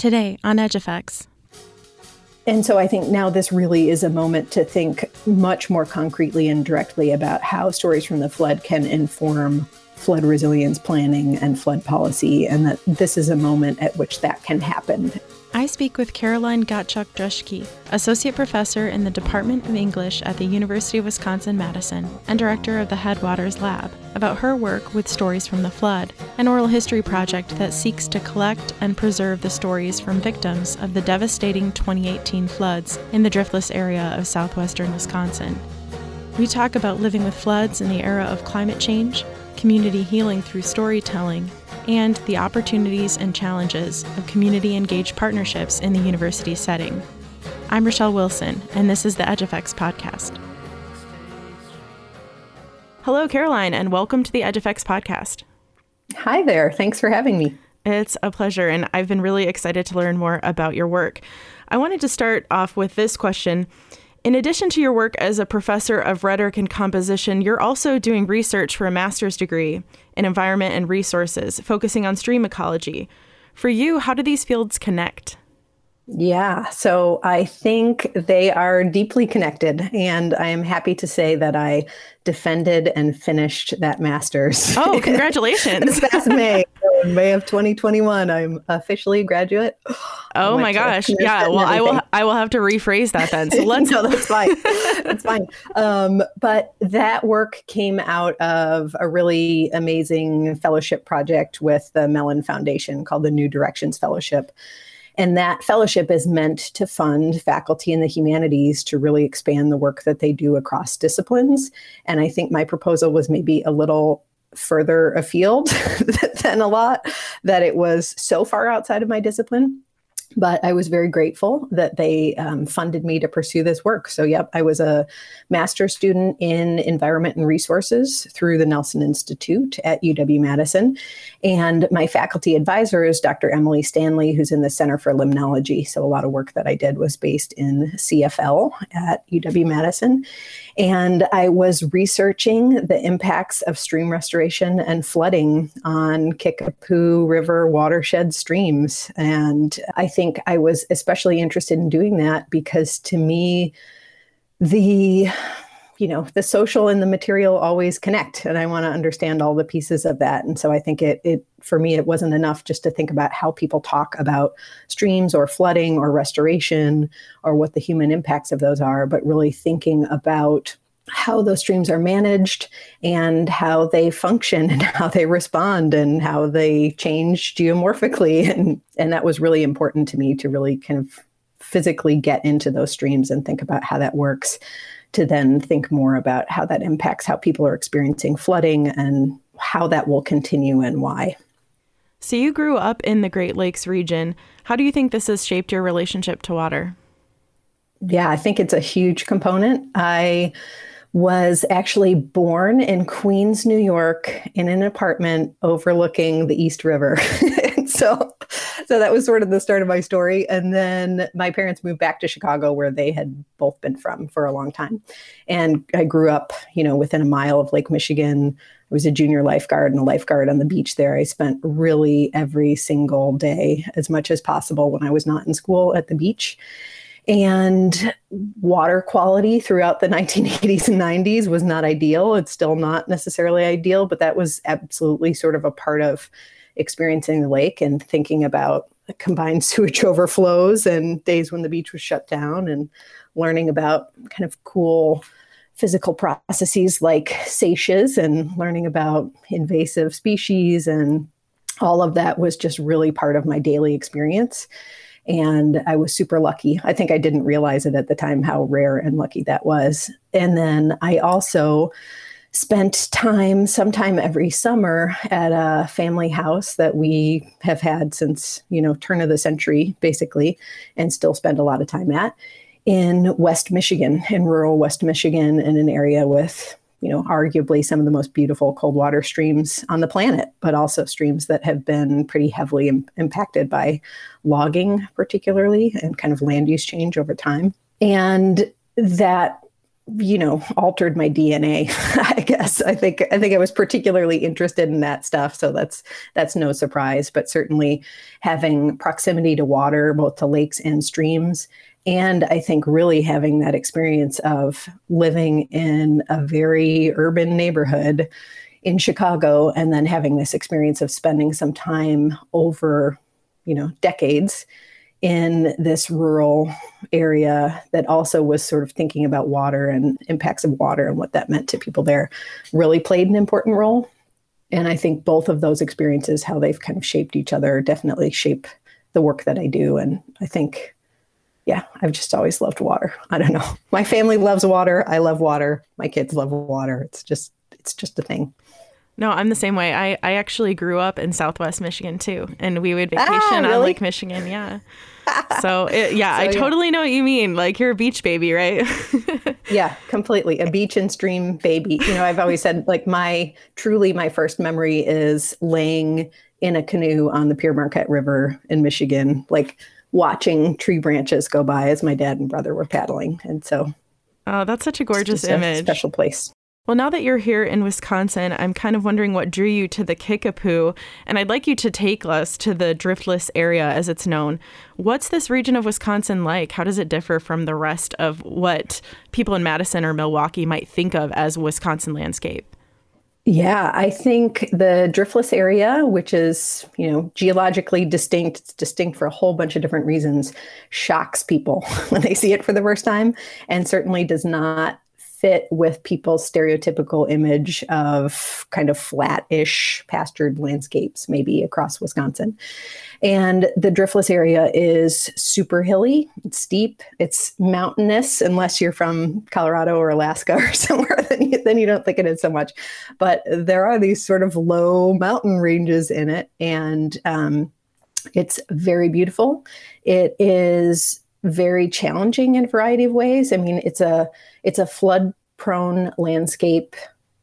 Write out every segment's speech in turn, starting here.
Today on Edge Effects. And so I think now this really is a moment to think much more concretely and directly about how stories from the flood can inform flood resilience planning and flood policy, and that this is a moment at which that can happen. I speak with Caroline Gottschalk Druschke, Associate Professor in the Department of English at the University of Wisconsin Madison and Director of the Headwaters Lab, about her work with Stories from the Flood, an oral history project that seeks to collect and preserve the stories from victims of the devastating 2018 floods in the driftless area of southwestern Wisconsin. We talk about living with floods in the era of climate change, community healing through storytelling, and the opportunities and challenges of community engaged partnerships in the university setting. I'm Rochelle Wilson, and this is the Edge Effects podcast. Hello, Caroline, and welcome to the Edge Effects podcast. Hi there. Thanks for having me. It's a pleasure, and I've been really excited to learn more about your work. I wanted to start off with this question in addition to your work as a professor of rhetoric and composition, you're also doing research for a master's degree in environment and resources, focusing on stream ecology. For you, how do these fields connect? Yeah, so I think they are deeply connected. And I am happy to say that I defended and finished that master's. Oh, congratulations. this past May, May of 2021. I'm officially a graduate. Oh my gosh. Yeah. Well, I will I will have to rephrase that then. So let's No, that's fine. that's fine. Um, but that work came out of a really amazing fellowship project with the Mellon Foundation called the New Directions Fellowship. And that fellowship is meant to fund faculty in the humanities to really expand the work that they do across disciplines. And I think my proposal was maybe a little further afield than a lot, that it was so far outside of my discipline but I was very grateful that they um, funded me to pursue this work. So, yep, I was a master's student in environment and resources through the Nelson Institute at UW Madison. And my faculty advisor is Dr. Emily Stanley, who's in the Center for Limnology. So, a lot of work that I did was based in CFL at UW Madison. And I was researching the impacts of stream restoration and flooding on Kickapoo River watershed streams. And I think I think I was especially interested in doing that because to me, the you know the social and the material always connect and i want to understand all the pieces of that. And so i think it it for me it wasn't enough just to think about how people talk about streams or flooding or restoration or what the human impacts of those are but really thinking about how those streams are managed and how they function and how they respond and how they change geomorphically and and that was really important to me to really kind of physically get into those streams and think about how that works to then think more about how that impacts how people are experiencing flooding and how that will continue and why. So, you grew up in the Great Lakes region. How do you think this has shaped your relationship to water? Yeah, I think it's a huge component. I was actually born in Queens, New York, in an apartment overlooking the East River. so, so that was sort of the start of my story. And then my parents moved back to Chicago, where they had both been from for a long time. And I grew up, you know, within a mile of Lake Michigan. I was a junior lifeguard and a lifeguard on the beach there. I spent really every single day, as much as possible, when I was not in school at the beach and water quality throughout the 1980s and 90s was not ideal. It's still not necessarily ideal, but that was absolutely sort of a part of experiencing the lake and thinking about combined sewage overflows and days when the beach was shut down and learning about kind of cool physical processes like seiches and learning about invasive species and all of that was just really part of my daily experience and I was super lucky. I think I didn't realize it at the time how rare and lucky that was. And then I also spent time sometime every summer at a family house that we have had since you know turn of the century basically and still spend a lot of time at in west michigan in rural west michigan in an area with you know, arguably some of the most beautiful cold water streams on the planet, but also streams that have been pretty heavily Im- impacted by logging, particularly, and kind of land use change over time. And that you know altered my dna i guess i think i think i was particularly interested in that stuff so that's that's no surprise but certainly having proximity to water both to lakes and streams and i think really having that experience of living in a very urban neighborhood in chicago and then having this experience of spending some time over you know decades in this rural area that also was sort of thinking about water and impacts of water and what that meant to people there really played an important role. And I think both of those experiences, how they've kind of shaped each other, definitely shape the work that I do. And I think, yeah, I've just always loved water. I don't know. My family loves water. I love water. My kids love water. It's just, it's just a thing. No, I'm the same way. I, I actually grew up in Southwest Michigan too, and we would ah, vacation ah, really? on Lake Michigan. Yeah. so it, yeah, so, I totally know what you mean. Like you're a beach baby, right? yeah, completely. A beach and stream baby. You know, I've always said like my truly my first memory is laying in a canoe on the Pere Marquette River in Michigan, like watching tree branches go by as my dad and brother were paddling. And so Oh, that's such a gorgeous image. A special place. Well, now that you're here in Wisconsin, I'm kind of wondering what drew you to the Kickapoo, and I'd like you to take us to the driftless area as it's known. What's this region of Wisconsin like? How does it differ from the rest of what people in Madison or Milwaukee might think of as Wisconsin landscape? Yeah, I think the driftless area, which is, you know, geologically distinct, it's distinct for a whole bunch of different reasons, shocks people when they see it for the first time and certainly does not fit with people's stereotypical image of kind of flat-ish pastured landscapes maybe across Wisconsin. And the driftless area is super hilly, it's steep, it's mountainous unless you're from Colorado or Alaska or somewhere then you, then you don't think it is so much. But there are these sort of low mountain ranges in it and um, it's very beautiful. It is very challenging in a variety of ways. I mean, it's a it's a flood prone landscape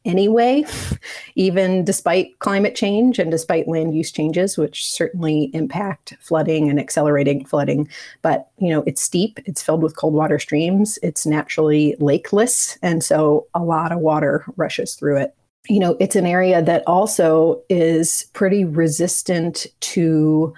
anyway, even despite climate change and despite land use changes, which certainly impact flooding and accelerating flooding. But you know, it's steep, it's filled with cold water streams, it's naturally lakeless, and so a lot of water rushes through it. You know, it's an area that also is pretty resistant to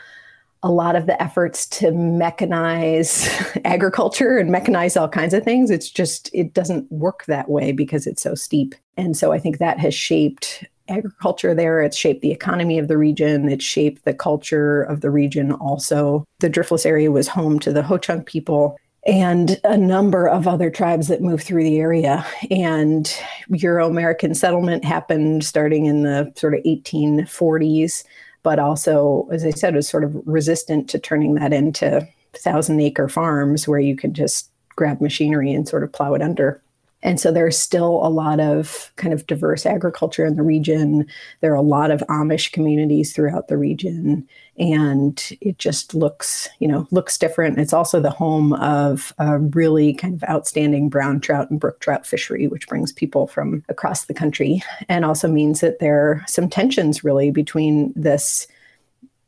a lot of the efforts to mechanize agriculture and mechanize all kinds of things. It's just it doesn't work that way because it's so steep. And so i think that has shaped agriculture there. It's shaped the economy of the region. It's shaped the culture of the region also. The driftless area was home to the ho-chunk people and a number of other tribes that moved through the area. And Euro American settlement happened starting in the sort of 1840s but also, as I said, was sort of resistant to turning that into thousand acre farms where you could just grab machinery and sort of plow it under. And so there's still a lot of kind of diverse agriculture in the region. There are a lot of Amish communities throughout the region. And it just looks, you know, looks different. It's also the home of a really kind of outstanding brown trout and brook trout fishery, which brings people from across the country and also means that there are some tensions really between this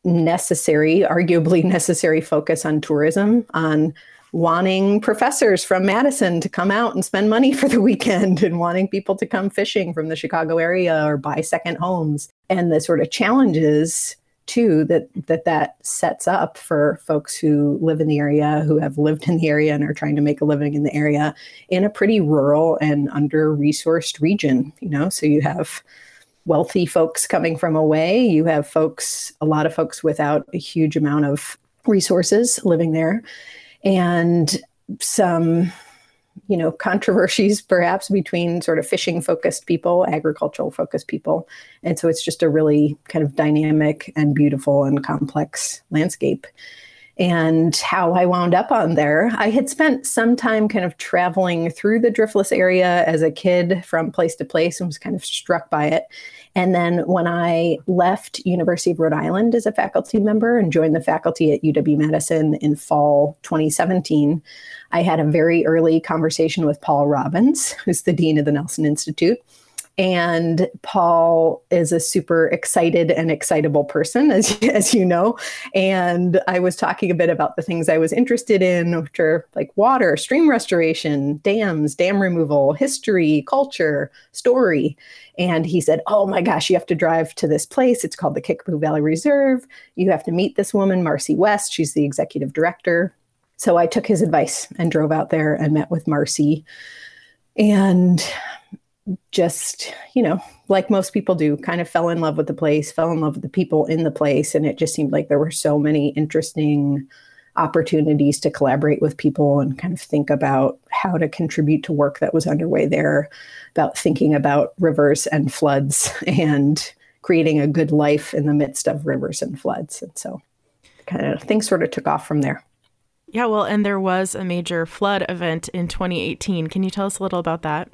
necessary, arguably necessary focus on tourism, on wanting professors from Madison to come out and spend money for the weekend and wanting people to come fishing from the Chicago area or buy second homes. And the sort of challenges too that that that sets up for folks who live in the area who have lived in the area and are trying to make a living in the area in a pretty rural and under resourced region you know? So you have wealthy folks coming from away. You have folks a lot of folks without a huge amount of resources living there and some you know controversies perhaps between sort of fishing focused people agricultural focused people. And so it's just a really kind of dynamic and beautiful and complex landscape and how I wound up on there. I had spent some time kind of traveling through the driftless area as a kid from place to place and was kind of struck by it. And then when I left University of Rhode Island as a faculty member and joined the faculty at UW Madison in fall 2017, I had a very early conversation with Paul Robbins, who's the dean of the Nelson Institute. And Paul is a super excited and excitable person, as, as you know. And I was talking a bit about the things I was interested in, which are like water, stream restoration, dams, dam removal, history, culture, story. And he said, Oh my gosh, you have to drive to this place. It's called the Kickapoo Valley Reserve. You have to meet this woman, Marcy West. She's the executive director. So I took his advice and drove out there and met with Marcy. And just, you know, like most people do, kind of fell in love with the place, fell in love with the people in the place. And it just seemed like there were so many interesting opportunities to collaborate with people and kind of think about how to contribute to work that was underway there, about thinking about rivers and floods and creating a good life in the midst of rivers and floods. And so kind of things sort of took off from there. Yeah, well, and there was a major flood event in 2018. Can you tell us a little about that?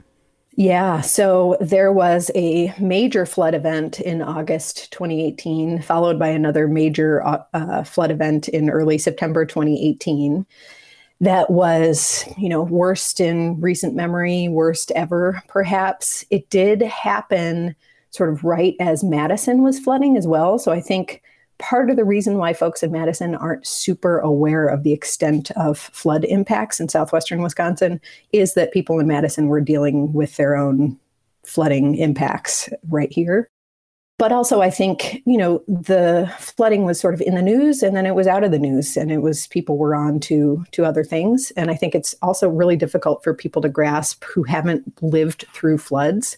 Yeah, so there was a major flood event in August 2018, followed by another major uh, uh, flood event in early September 2018. That was, you know, worst in recent memory, worst ever, perhaps. It did happen sort of right as Madison was flooding as well. So I think part of the reason why folks in Madison aren't super aware of the extent of flood impacts in southwestern Wisconsin is that people in Madison were dealing with their own flooding impacts right here. But also, I think, you know, the flooding was sort of in the news and then it was out of the news and it was people were on to, to other things. And I think it's also really difficult for people to grasp who haven't lived through floods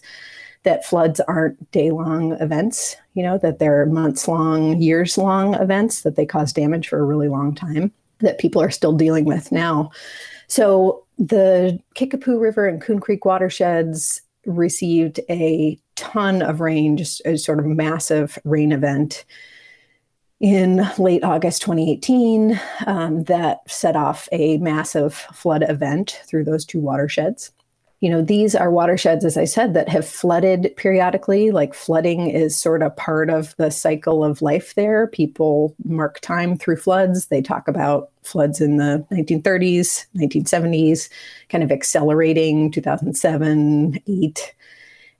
that floods aren't day long events, you know, that they're months long, years long events, that they cause damage for a really long time, that people are still dealing with now. So the Kickapoo River and Coon Creek watersheds received a ton of rain, just a sort of massive rain event in late August 2018 um, that set off a massive flood event through those two watersheds you know, these are watersheds, as I said, that have flooded periodically. Like flooding is sort of part of the cycle of life there. People mark time through floods. They talk about floods in the 1930s, 1970s, kind of accelerating 2007, 8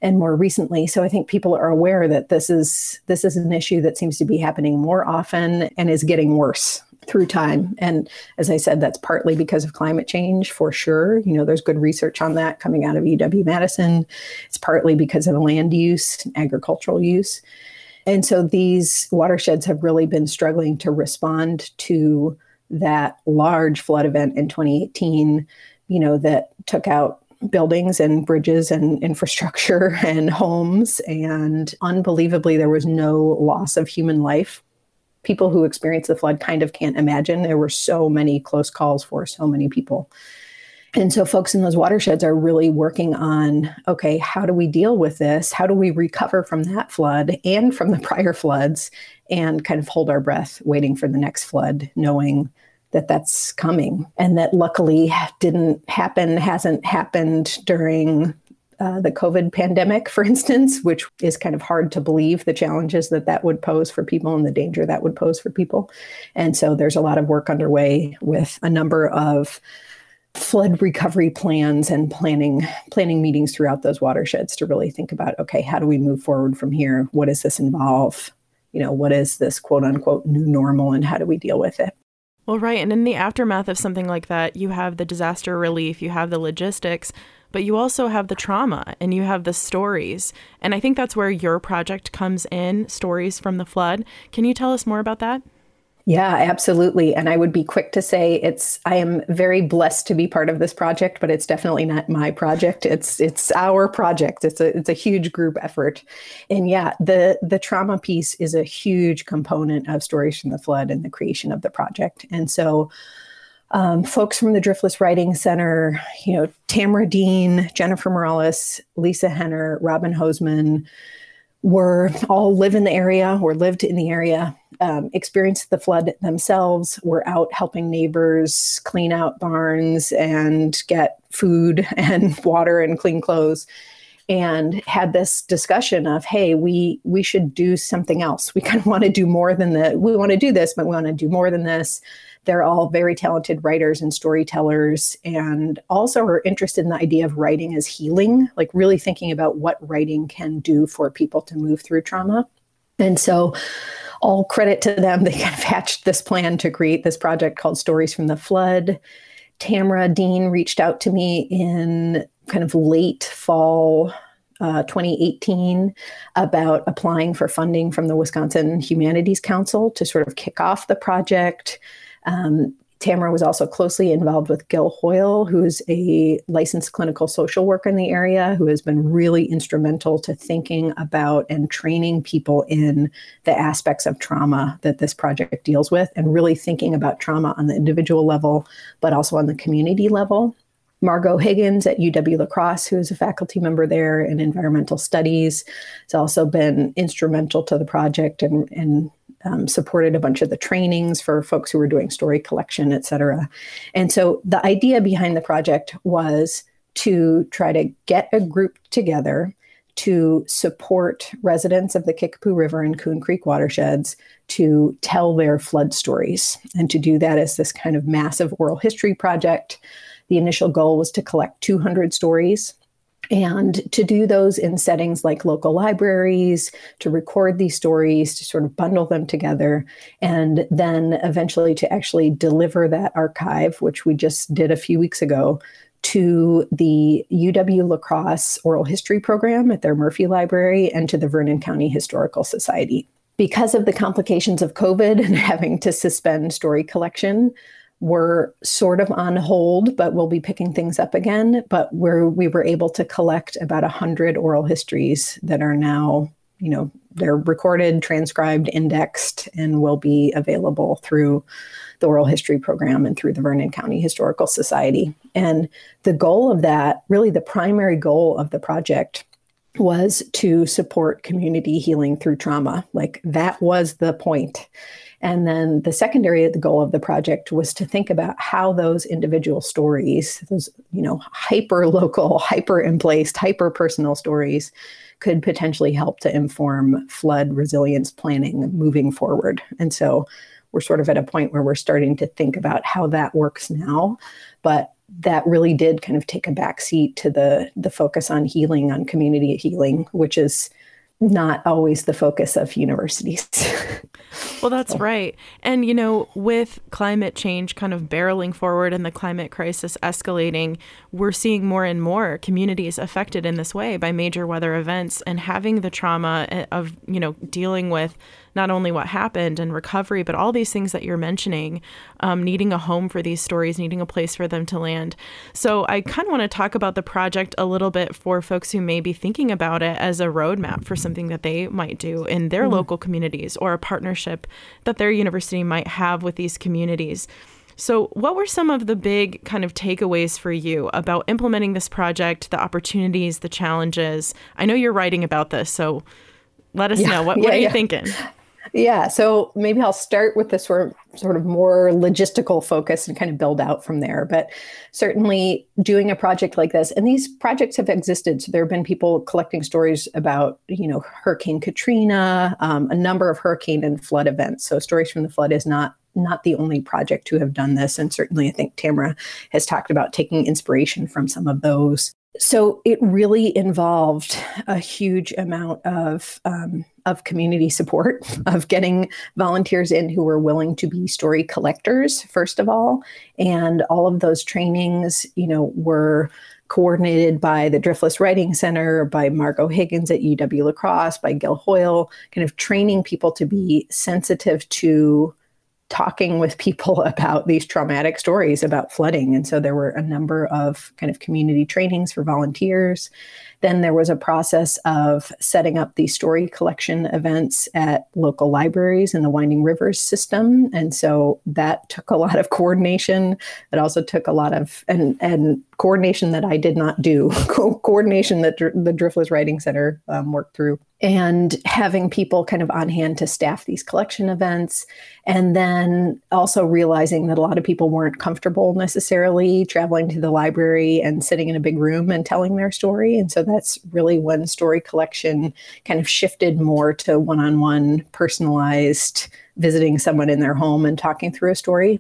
and more recently so i think people are aware that this is this is an issue that seems to be happening more often and is getting worse through time. And as I said, that's partly because of climate change for sure. You know, there's good research on that coming out of UW Madison. It's partly because of land use, agricultural use. And so these watersheds have really been struggling to respond to that large flood event in 2018, you know, that took out buildings and bridges and infrastructure and homes. And unbelievably, there was no loss of human life people who experienced the flood kind of can't imagine. There were so many close calls for so many people. And so, folks in those watersheds are really working on okay, how do we deal with this? How do we recover from that flood and from the prior floods and kind of hold our breath waiting for the next flood, knowing that that's coming and that luckily didn't happen, hasn't happened during uh, the COVID pandemic, for instance, which is kind of hard to believe the challenges that that would pose for people and the danger that would pose for people. And so there's a lot of work underway with a number of flood recovery plans and planning planning meetings throughout those watersheds to really think about okay how do we move forward from here? What does this involve? You know what is this quote unquote new normal and how do we deal with it? Well right. And in the aftermath of something like that you have the disaster relief you have the logistics but you also have the trauma and you have the stories. And I think that's where your project comes in stories from the flood. Can you tell us more about that? Yeah, absolutely. And I would be quick to say it's I am very blessed to be part of this project, but it's definitely not my project. It's it's our project. It's a it's a huge group effort. And yeah, the the trauma piece is a huge component of Stories from the Flood and the creation of the project. And so um, folks from the Driftless Writing Center, you know, Tamara Dean, Jennifer Morales, Lisa Henner, Robin Hoseman, were all live in the area or lived in the area, um, experienced the flood themselves, were out helping neighbors clean out barns and get food and water and clean clothes. And had this discussion of hey we we should do something else. We kind of want to do more than the we want to do this but we want to do more than this. They're all very talented writers and storytellers and also are interested in the idea of writing as healing like really thinking about what writing can do for people to move through trauma. And so all credit to them. They kind of hatched this plan to create this project called stories from the flood. Tamara dean reached out to me in kind of late fall uh, 2018 about applying for funding from the Wisconsin Humanities Council to sort of kick off the project. Um, Tamara was also closely involved with Gil Hoyle, who's a licensed clinical social worker in the area, who has been really instrumental to thinking about and training people in the aspects of trauma that this project deals with, and really thinking about trauma on the individual level, but also on the community level. Margot Higgins at UW La Crosse, who is a faculty member there in environmental studies, has also been instrumental to the project and, and um, supported a bunch of the trainings for folks who were doing story collection, et cetera. And so the idea behind the project was to try to get a group together to support residents of the Kickapoo River and Coon Creek watersheds to tell their flood stories. And to do that as this kind of massive oral history project the initial goal was to collect 200 stories and to do those in settings like local libraries, to record these stories, to sort of bundle them together, and then eventually to actually deliver that archive, which we just did a few weeks ago, to the UW La Crosse Oral History Program at their Murphy Library and to the Vernon County Historical Society. Because of the complications of COVID and having to suspend story collection, were sort of on hold, but we'll be picking things up again. But where we were able to collect about 100 oral histories that are now, you know, they're recorded, transcribed, indexed, and will be available through the oral history program and through the Vernon County Historical Society. And the goal of that, really the primary goal of the project, was to support community healing through trauma. Like that was the point. And then the secondary the goal of the project was to think about how those individual stories, those, you know, hyper local, hyper emplaced, hyper personal stories could potentially help to inform flood resilience planning moving forward. And so we're sort of at a point where we're starting to think about how that works now. But that really did kind of take a backseat to the the focus on healing, on community healing, which is not always the focus of universities. well, that's right. And, you know, with climate change kind of barreling forward and the climate crisis escalating, we're seeing more and more communities affected in this way by major weather events and having the trauma eh, of, you know, dealing with not only what happened and recovery, but all these things that you're mentioning, um, needing a home for these stories, needing a place for them to land. So I kind of want to talk about the project a little bit for folks who may be thinking about it as a roadmap for something that they might do in their mm-hmm. local communities or a partnership that their university might have with these communities. So, what were some of the big kind of takeaways for you about implementing this project, the opportunities, the challenges? I know you're writing about this, so let us yeah, know. What, yeah, what are you thinking? Yeah, so maybe I'll start with the sort of sort of more logistical focus and kind of build out from there. But certainly doing a project like this, and these projects have existed. So there have been people collecting stories about, you know, Hurricane Katrina, um, a number of hurricane and flood events. So stories from the flood is not not the only project to have done this. And certainly I think Tamara has talked about taking inspiration from some of those so it really involved a huge amount of um, of community support of getting volunteers in who were willing to be story collectors first of all. And all of those trainings you know were coordinated by the driftless writing center by margot higgins at uw la crosse by gil hoyle kind of training people to be sensitive to talking with people about these traumatic stories about flooding. And so there were a number of kind of community trainings for volunteers. Then there was a process of setting up the story collection events at local libraries in the Winding Rivers system. And so that took a lot of coordination. It also took a lot of, and, and coordination that I did not do, Co- coordination that Dr- the Driftless Writing Center um, worked through, and having people kind of on hand to staff these collection events. And then also realizing that a lot of people weren't comfortable necessarily traveling to the library and sitting in a big room and telling their story. And so that's really when story collection kind of shifted more to one on one, personalized, visiting someone in their home and talking through a story.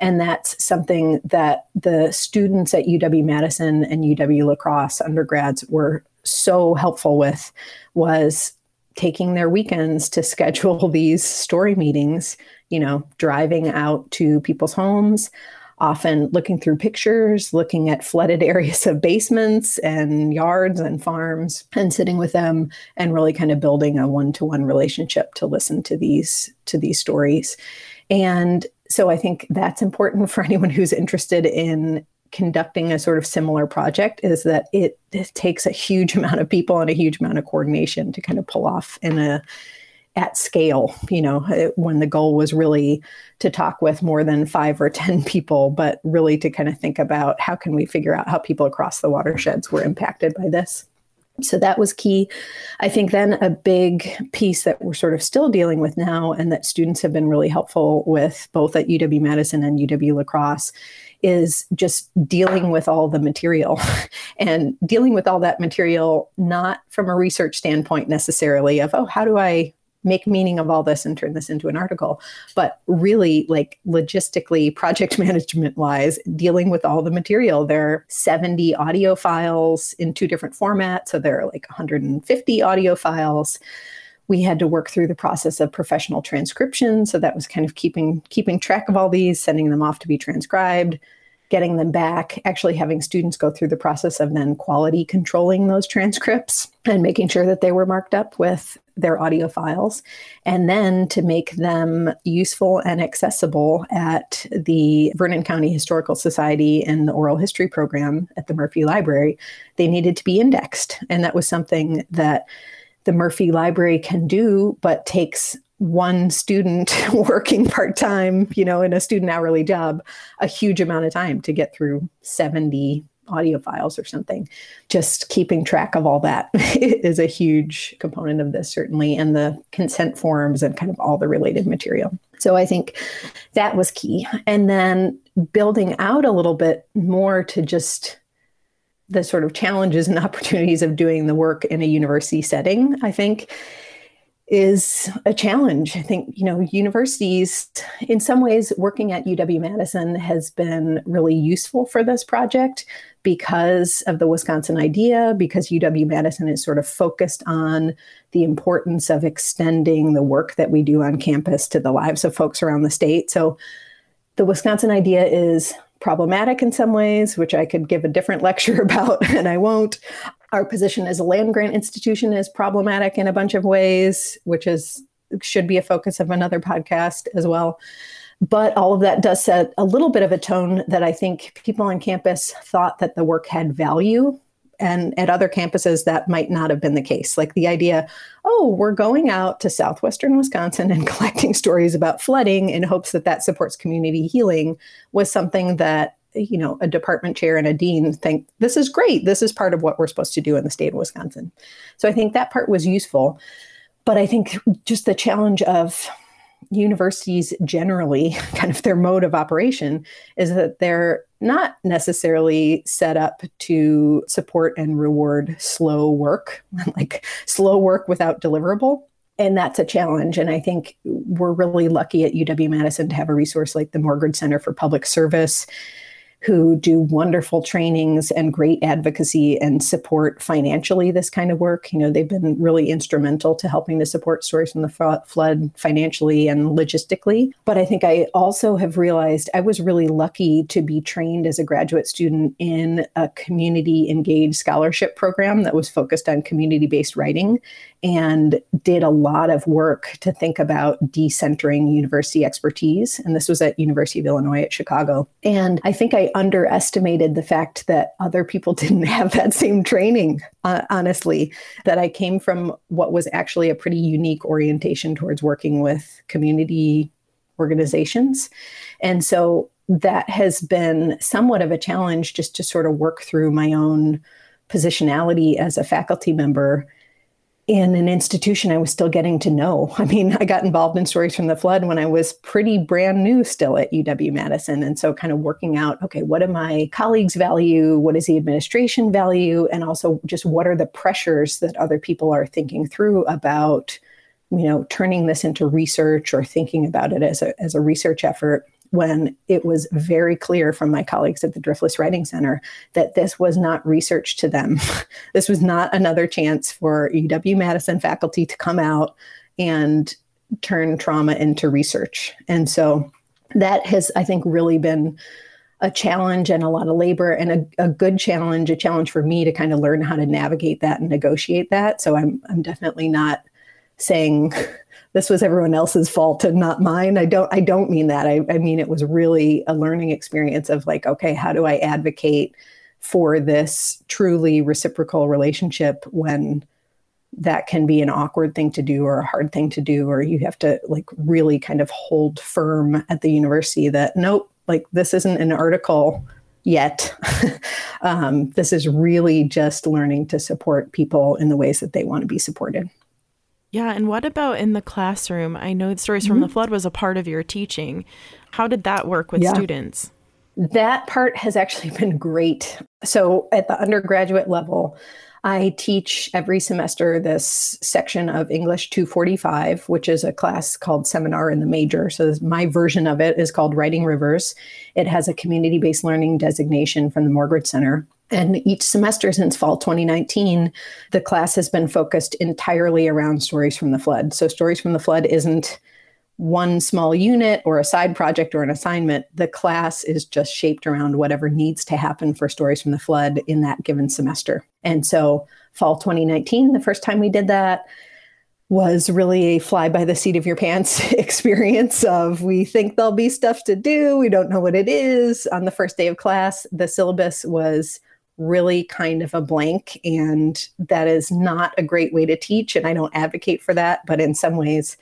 And that's something that the students at UW Madison and UW La Crosse undergrads were so helpful with was taking their weekends to schedule these story meetings, you know, driving out to people's homes, often looking through pictures, looking at flooded areas of basements and yards and farms, and sitting with them and really kind of building a one-to-one relationship to listen to these to these stories. And so I think that's important for anyone who's interested in conducting a sort of similar project is that it, it, takes a huge amount of people and a huge amount of coordination to kind of pull off in a at scale you know uh, when the goal was really to talk with more than 5 or 10 people but really to kind of think about how can we figure out how people across the watersheds were impacted by this so that was key. I think then a big piece that we're sort of still dealing with now, and that students have been really helpful with both at UW Madison and UW La Crosse, is just dealing with all the material and dealing with all that material, not from a research standpoint necessarily of, oh, how do I make meaning of all this and turn this into an article. But really like logistically project management wise dealing with all the material there are 70 audio files in two different formats. So there are like 150 audio files. We had to work through the process of professional transcription. So that was kind of keeping keeping track of all these sending them off to be transcribed getting them back, actually having students go through the process of then quality controlling those transcripts and making sure that they were marked up with their audio files, and then to make them useful and accessible at the Vernon County Historical Society and the oral history program at the Murphy Library, they needed to be indexed. And that was something that the Murphy Library can do, but takes one student working part time, you know, in a student hourly job, a huge amount of time to get through 70 audio files or something. Just keeping track of all that is a huge component of this, certainly, and the consent forms and kind of all the related material. So I think that was key. And then building out a little bit more to just the sort of challenges and opportunities of doing the work in a university setting, I think is a challenge. I think, you know, universities, in some ways, working at UW Madison has been really useful for this project because of the Wisconsin idea, because UW Madison is sort of focused on the importance of extending the work that we do on campus to the lives of folks around the state. So the Wisconsin idea is problematic in some ways, which I could give a different lecture about, and I won't our position as a land grant institution is problematic in a bunch of ways, which is should be a focus of another podcast as well. But all of that does set a little bit of a tone that I think people on campus thought that the work had value. And at other campuses, that might not have been the case. Like the idea, oh, we're going out to southwestern Wisconsin and collecting stories about flooding in hopes that that supports community healing was something that you know, a department chair and a dean think this is great. This is part of what we're supposed to do in the state of Wisconsin. So I think that part was useful. But I think just the challenge of universities generally, kind of their mode of operation, is that they're not necessarily set up to support and reward slow work, like slow work without deliverable and that's a challenge. And I think we're really lucky at UW Madison to have a resource like the Morgridge Center for Public Service who do wonderful trainings and great advocacy and support financially this kind of work. You know, they've been really instrumental to helping to support stories from the flood financially and logistically. But I think I also have realized I was really lucky to be trained as a graduate student in a community engaged scholarship program that was focused on community based writing and did a lot of work to think about decentering university expertise. And this was at University of Illinois at Chicago. And I think I underestimated the fact that other people didn't have that same training, uh, honestly, that I came from what was actually a pretty unique orientation towards working with community organizations. And so that has been somewhat of a challenge just to sort of work through my own positionality as a faculty member in an institution I was still getting to know. I mean, I got involved in Stories from the Flood when I was pretty brand new still at UW Madison. And so, kind of working out okay, what do my colleagues value? What does the administration value? And also, just what are the pressures that other people are thinking through about, you know, turning this into research or thinking about it as a, as a research effort when it was very clear from my colleagues at the Driftless Writing Center that this was not research to them. this was not another chance for UW Madison faculty to come out and turn trauma into research. And so that has, I think, really been a challenge and a lot of labor and a, a good challenge, a challenge for me to kind of learn how to navigate that and negotiate that. So I'm I'm definitely not saying this was everyone else's fault and not mine. I don't I don't mean that. I, I mean it was really a learning experience of like, okay, how do I advocate for this truly reciprocal relationship when that can be an awkward thing to do or a hard thing to do, or you have to like really kind of hold firm at the university that nope, like this isn't an article yet. um, this is really just learning to support people in the ways that they want to be supported. Yeah, and what about in the classroom? I know the Stories mm-hmm. from the mm-hmm. Flood was a part of your teaching. How did that work with yeah. students? That part has actually been great. So at the undergraduate level, I teach every semester this section of English 245, which is a class called Seminar in the Major. So my version of it is called Writing Rivers. It has a community based learning designation from the Morgridge Center. And each semester since fall 2019, the class has been focused entirely around Stories from the Flood. So, Stories from the Flood isn't one small unit or a side project or an assignment. The class is just shaped around whatever needs to happen for Stories from the Flood in that given semester. And so, fall 2019, the first time we did that, was really a fly by the seat of your pants experience of we think there'll be stuff to do we don't know what it is on the first day of class the syllabus was really kind of a blank. And that is not a great way to teach. And I don't advocate for that. But in some ways,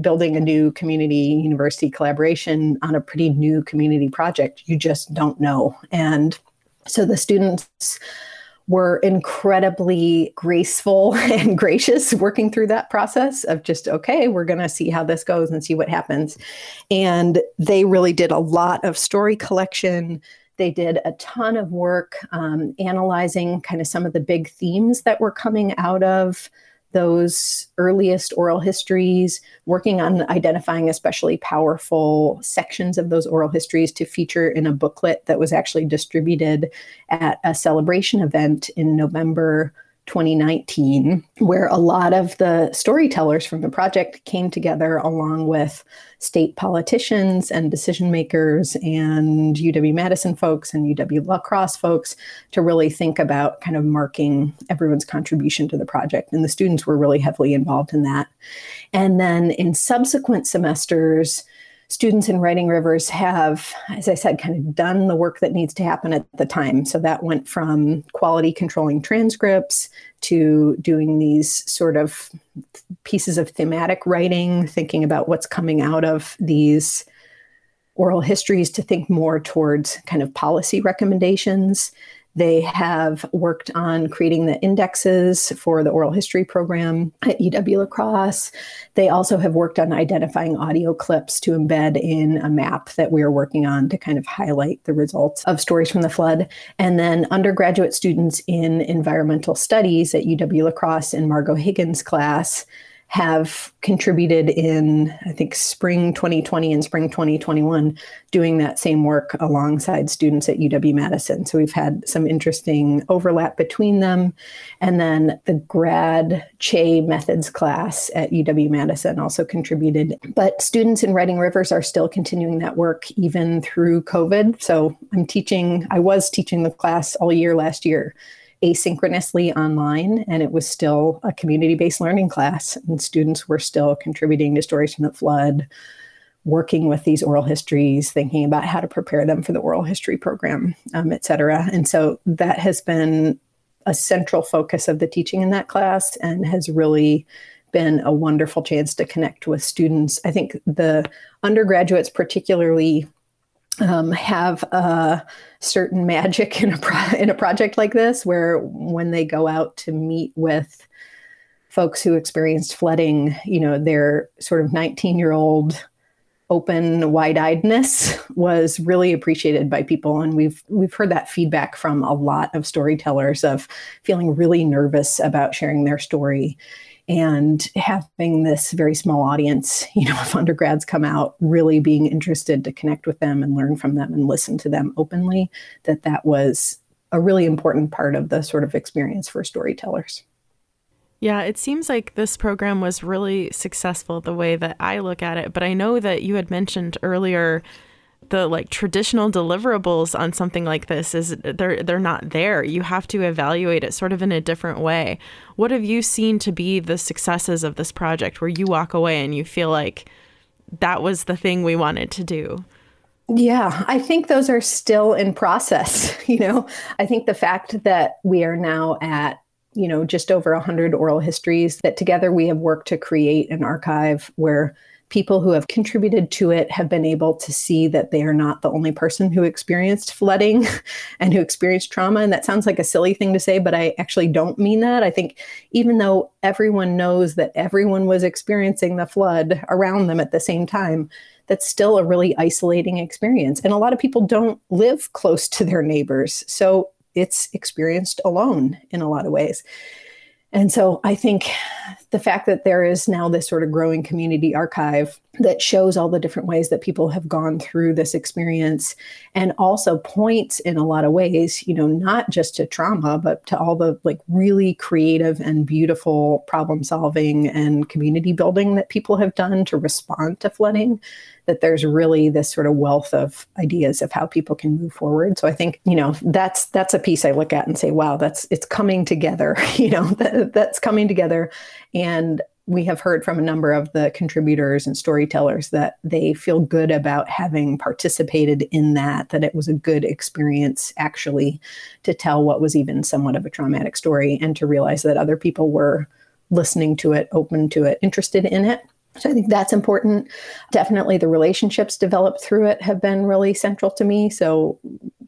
building a new community university collaboration on a pretty new community project, you just don't know. And so the students were incredibly graceful and gracious working through that process of just, okay, we're going to see how this goes and see what happens. And they really did a lot of story collection, they did a ton of work um, analyzing kind of some of the big themes that were coming out of those earliest oral histories, working on identifying especially powerful sections of those oral histories to feature in a booklet that was actually distributed at a celebration event in November 2019, where a lot of the storytellers from the project came together along with state politicians and decision makers and UW Madison folks and UW La Crosse folks to really think about kind of marking everyone's contribution to the project. And the students were really heavily involved in that. And then in subsequent semesters, students in Writing Rivers have, as I said, kind of done the work that needs to happen at the time. So that went from quality controlling transcripts to doing these sort of pieces of thematic writing, thinking about what's coming out of these oral histories to think more towards kind of policy recommendations they have worked on creating the indexes for the oral history program at UW La Crosse. They also have worked on identifying audio clips to embed in a map that we are working on to kind of highlight the results of Stories from the Flood. And then undergraduate students in environmental studies at UW La Crosse in Margot Higgins' class have contributed in, I think, spring 2020 and spring 2021, doing that same work alongside students at UW Madison. So we've had some interesting overlap between them. And then the grad Che methods class at UW Madison also contributed. But students in Writing Rivers are still continuing that work even through COVID. So I'm teaching, I was teaching the class all year last year asynchronously online, and it was still a community based learning class. And students were still contributing to Stories from the Flood, working with these oral histories, thinking about how to prepare them for the oral history program, um, et cetera. And so that has been a central focus of the teaching in that class and has really been a wonderful chance to connect with students. I think the undergraduates, particularly um, have a certain magic in a pro- in a project like this, where when they go out to meet with folks who experienced flooding, you know, their sort of 19 year old open wide-eyedness was really appreciated by people. And we've we've heard that feedback from a lot of storytellers of feeling really nervous about sharing their story and having this very small audience you know of undergrads come out really being interested to connect with them and learn from them and listen to them openly that that was a really important part of the sort of experience for storytellers yeah, it seems like this program was really successful the way that I look at it. But I know that you had mentioned earlier the like traditional deliverables on something like this is they're they're not there. You have to evaluate it sort of in a different way. What have you seen to be the successes of this project where you walk away and you feel like that was the thing we wanted to do? Yeah, I think those are still in process. You know, I think the fact that we are now at you know, just over 100 oral histories that together we have worked to create an archive where people who have contributed to it have been able to see that they are not the only person who experienced flooding and who experienced trauma. And that sounds like a silly thing to say, but I actually don't mean that. I think even though everyone knows that everyone was experiencing the flood around them at the same time, that's still a really isolating experience. And a lot of people don't live close to their neighbors. So it's experienced alone in a lot of ways. And so I think the fact that there is now this sort of growing community archive that shows all the different ways that people have gone through this experience and also points in a lot of ways, you know, not just to trauma, but to all the like really creative and beautiful problem solving and community building that people have done to respond to flooding that there's really this sort of wealth of ideas of how people can move forward. So I think, you know, that's that's a piece I look at and say, wow, that's it's coming together, you know, that, that's coming together. And we have heard from a number of the contributors and storytellers that they feel good about having participated in that, that it was a good experience actually to tell what was even somewhat of a traumatic story and to realize that other people were listening to it, open to it, interested in it. So I think that's important. Definitely the relationships developed through it have been really central to me. So,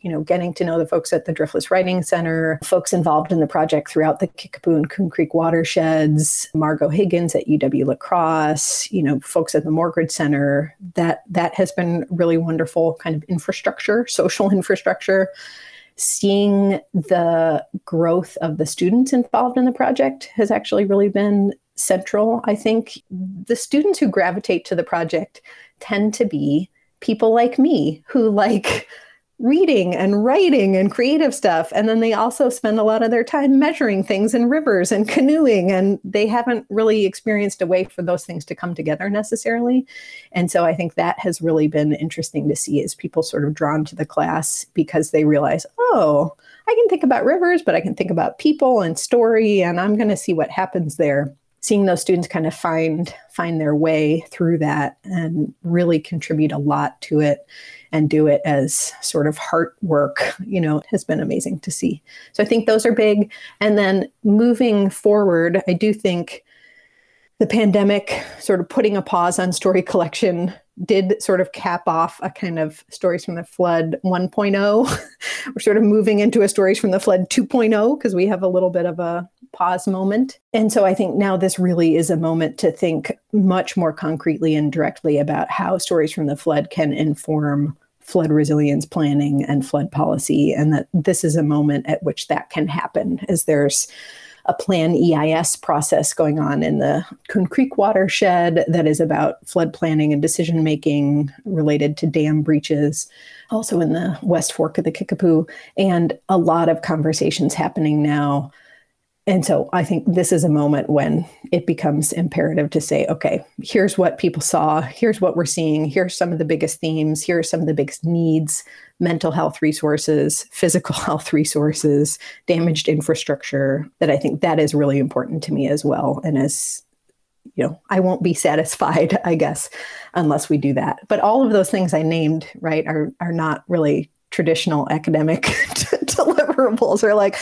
you know, getting to know the folks at the Driftless Writing Center, folks involved in the project throughout the Kickapoo and Coon Creek watersheds, Margot Higgins at UW La Crosse, you know, folks at the Morgridge Center, that that has been really wonderful kind of infrastructure, social infrastructure seeing the growth of the students involved in the project has actually really been central. I think the students who gravitate to the project tend to be people like me who like reading and writing and creative stuff. And then they also spend a lot of their time measuring things in rivers and canoeing. And they haven't really experienced a way for those things to come together necessarily. And so I think that has really been interesting to see as people sort of drawn to the class because they realize, oh, I can think about rivers, but I can think about people and story, and I'm going to see what happens there seeing those students kind of find find their way through that and really contribute a lot to it and do it as sort of heart work you know has been amazing to see. So i think those are big. And then moving forward i do think the pandemic sort of putting a pause on story collection did sort of cap off a kind of stories from the flood 1.0 we're sort of moving into a stories from the flood 2.0 because we have a little bit of a pause moment. And so i think now this really is a moment to think much more concretely and directly about how stories from the flood can inform flood resilience planning and flood policy and that this is a moment at which that can happen as there's a plan EIS process going on in the Coon Creek watershed that is about flood planning and decision making related to dam breaches, also in the West Fork of the Kickapoo, and a lot of conversations happening now and so I think this is a moment when it becomes imperative to say, okay, here's what people saw, here's what we're seeing, here's some of the biggest themes, here are some of the biggest needs, mental health resources, physical health resources, damaged infrastructure, that I think that is really important to me as well. And as you know, I won't be satisfied, I guess, unless we do that. But all of those things I named, right, are are not really traditional academic deliverables are like,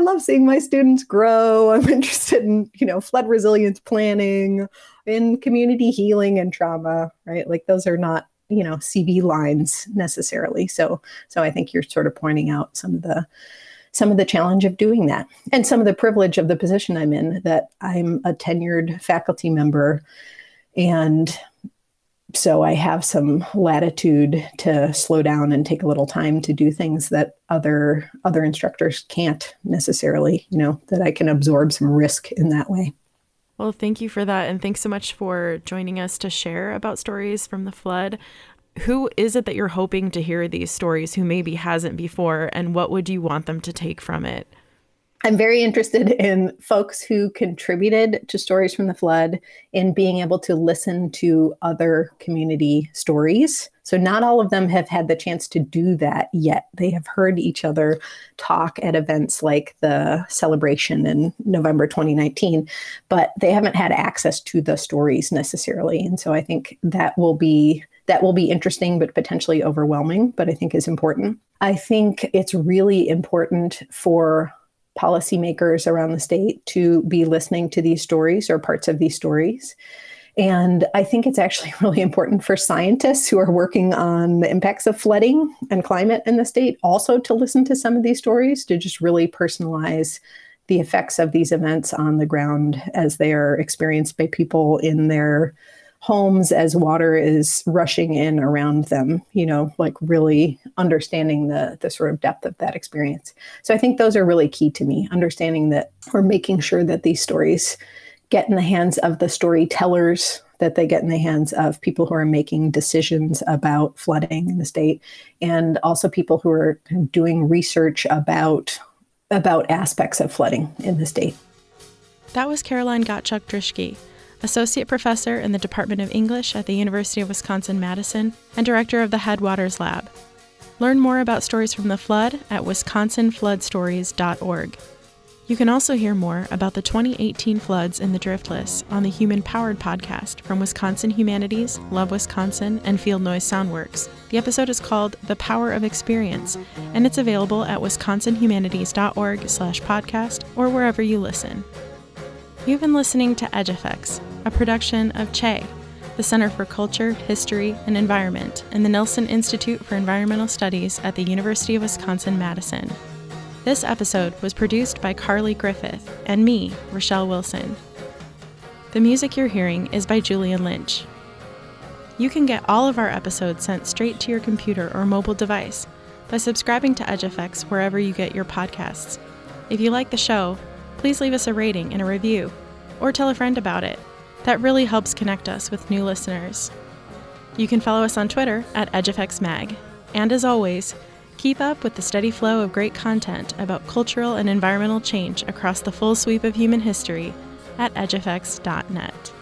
I love seeing my students grow. I'm interested in, you know, flood resilience planning, in community healing and trauma, right? Like those are not you know cv lines necessarily so so i think you're sort of pointing out some of the some of the challenge of doing that and some of the privilege of the position i'm in that i'm a tenured faculty member and so I have some latitude to slow down and take a little time to do things that other other instructors can't necessarily, you know, that I can absorb some risk in that way. Well, thank you for that and thanks so much for joining us to share about stories from the flood. Who is it that you're hoping to hear these stories who maybe hasn't before and what would you want them to take from it? I'm very interested in folks who contributed to Stories from the Flood in being able to listen to other community stories. So, not all of them have had the chance to do that yet. They have heard each other talk at events like the celebration in November 2019, but they haven't had access to the stories necessarily. And so, I think that will be that will be interesting but potentially overwhelming but i think is important i think it's really important for policymakers around the state to be listening to these stories or parts of these stories. And I think it's actually really important for scientists who are working on the impacts of flooding and climate in the state also to listen to some of these stories to just really personalize the effects of these events on the ground as they are experienced by people in their homes as water is rushing in around them you know like really understanding the the sort of depth of that experience. So i think those are really key to me understanding that we're making sure that these stories get in the hands of the storytellers that they get in the hands of people who are making decisions about flooding in the state and also people who are doing research about about aspects of flooding in the state. That was caroline gottschalk druschke Associate Professor in the Department of English at the University of Wisconsin Madison, and Director of the Headwaters Lab. Learn more about stories from the flood at wisconsinfloodstories.org. You can also hear more about the 2018 floods in the Driftless on the Human Powered podcast from Wisconsin Humanities, Love Wisconsin, and Field Noise Soundworks. The episode is called The Power of Experience, and it's available at wisconsinhumanities.org slash podcast or wherever you listen. You've been listening to Edge Effects, a production of CHE, the Center for Culture, History, and Environment, and the Nelson Institute for Environmental Studies at the University of Wisconsin Madison. This episode was produced by Carly Griffith and me, Rochelle Wilson. The music you're hearing is by Julian Lynch. You can get all of our episodes sent straight to your computer or mobile device by subscribing to Edge Effects wherever you get your podcasts. If you like the show, please leave us a rating and a review, or tell a friend about it. That really helps connect us with new listeners. You can follow us on Twitter at EdgeEffectsMag. And as always, keep up with the steady flow of great content about cultural and environmental change across the full sweep of human history at edgeeffects.net.